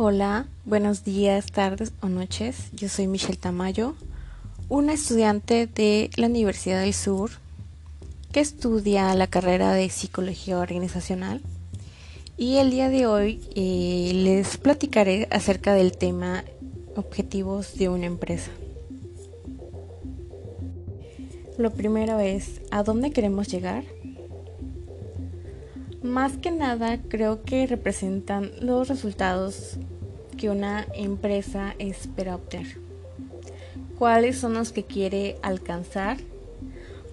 Hola, buenos días, tardes o noches. Yo soy Michelle Tamayo, una estudiante de la Universidad del Sur que estudia la carrera de Psicología Organizacional. Y el día de hoy eh, les platicaré acerca del tema objetivos de una empresa. Lo primero es, ¿a dónde queremos llegar? Más que nada creo que representan los resultados que una empresa espera obtener. ¿Cuáles son los que quiere alcanzar?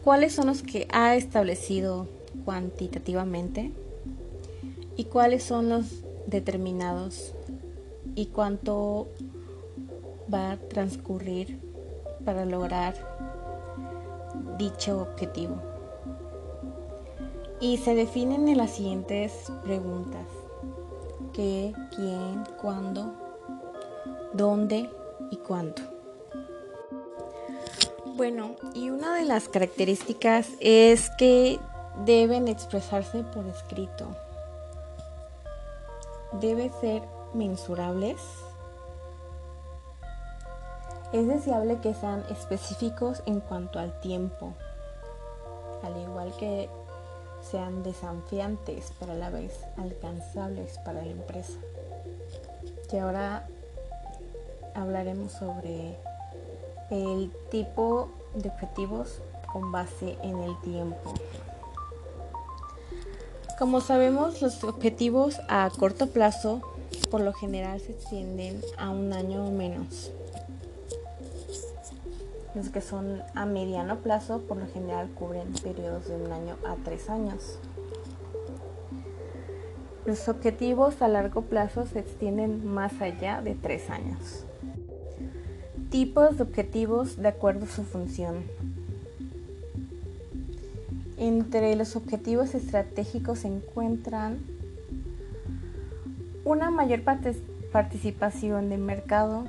¿Cuáles son los que ha establecido cuantitativamente? ¿Y cuáles son los determinados? ¿Y cuánto va a transcurrir para lograr dicho objetivo? Y se definen en las siguientes preguntas. ¿Qué, quién, cuándo, dónde y cuánto? Bueno, y una de las características es que deben expresarse por escrito. Debe ser mensurables. Es deseable que sean específicos en cuanto al tiempo, al igual que sean desafiantes, pero a la vez alcanzables para la empresa. Y ahora hablaremos sobre el tipo de objetivos con base en el tiempo. Como sabemos, los objetivos a corto plazo por lo general se extienden a un año o menos. Los que son a mediano plazo por lo general cubren periodos de un año a tres años. Los objetivos a largo plazo se extienden más allá de tres años. Tipos de objetivos de acuerdo a su función. Entre los objetivos estratégicos se encuentran una mayor participación de mercado,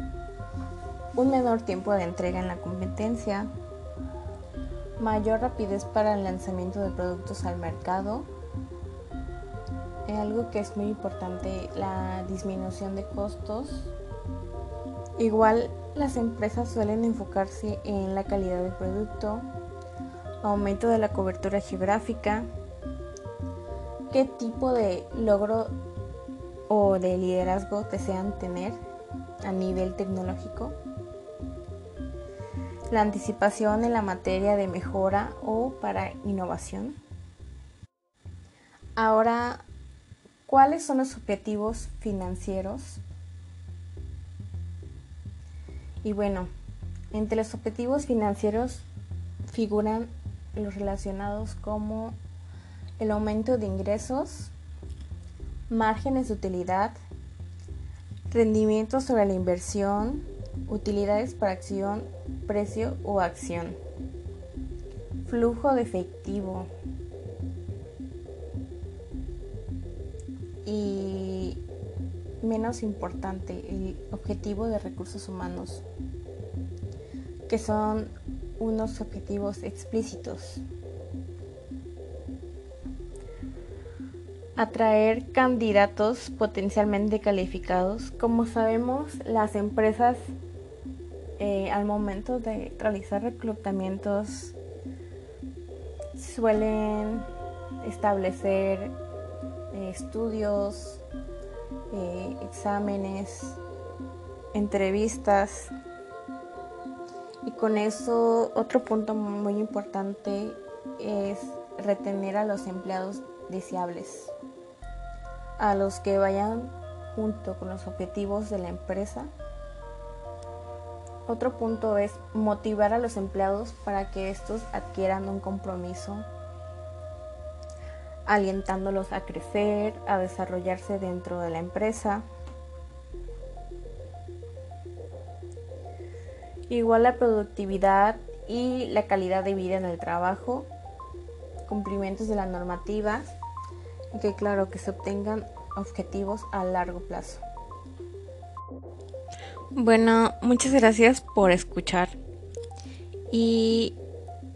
un menor tiempo de entrega en la competencia, mayor rapidez para el lanzamiento de productos al mercado, algo que es muy importante, la disminución de costos. Igual las empresas suelen enfocarse en la calidad del producto, aumento de la cobertura geográfica, qué tipo de logro o de liderazgo desean tener a nivel tecnológico la anticipación en la materia de mejora o para innovación. Ahora, ¿cuáles son los objetivos financieros? Y bueno, entre los objetivos financieros figuran los relacionados como el aumento de ingresos, márgenes de utilidad, rendimiento sobre la inversión, utilidades para acción, precio o acción, flujo de efectivo y menos importante, el objetivo de recursos humanos, que son unos objetivos explícitos. Atraer candidatos potencialmente calificados. Como sabemos, las empresas eh, al momento de realizar reclutamientos suelen establecer eh, estudios, eh, exámenes, entrevistas. Y con eso otro punto muy importante es retener a los empleados deseables, a los que vayan junto con los objetivos de la empresa otro punto es motivar a los empleados para que estos adquieran un compromiso, alientándolos a crecer, a desarrollarse dentro de la empresa. Igual la productividad y la calidad de vida en el trabajo, cumplimientos de la normativa y que claro que se obtengan objetivos a largo plazo. Bueno, muchas gracias por escuchar. Y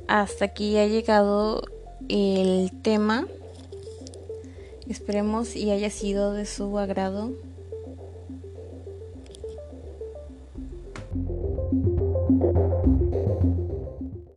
hasta aquí ha llegado el tema. Esperemos y haya sido de su agrado.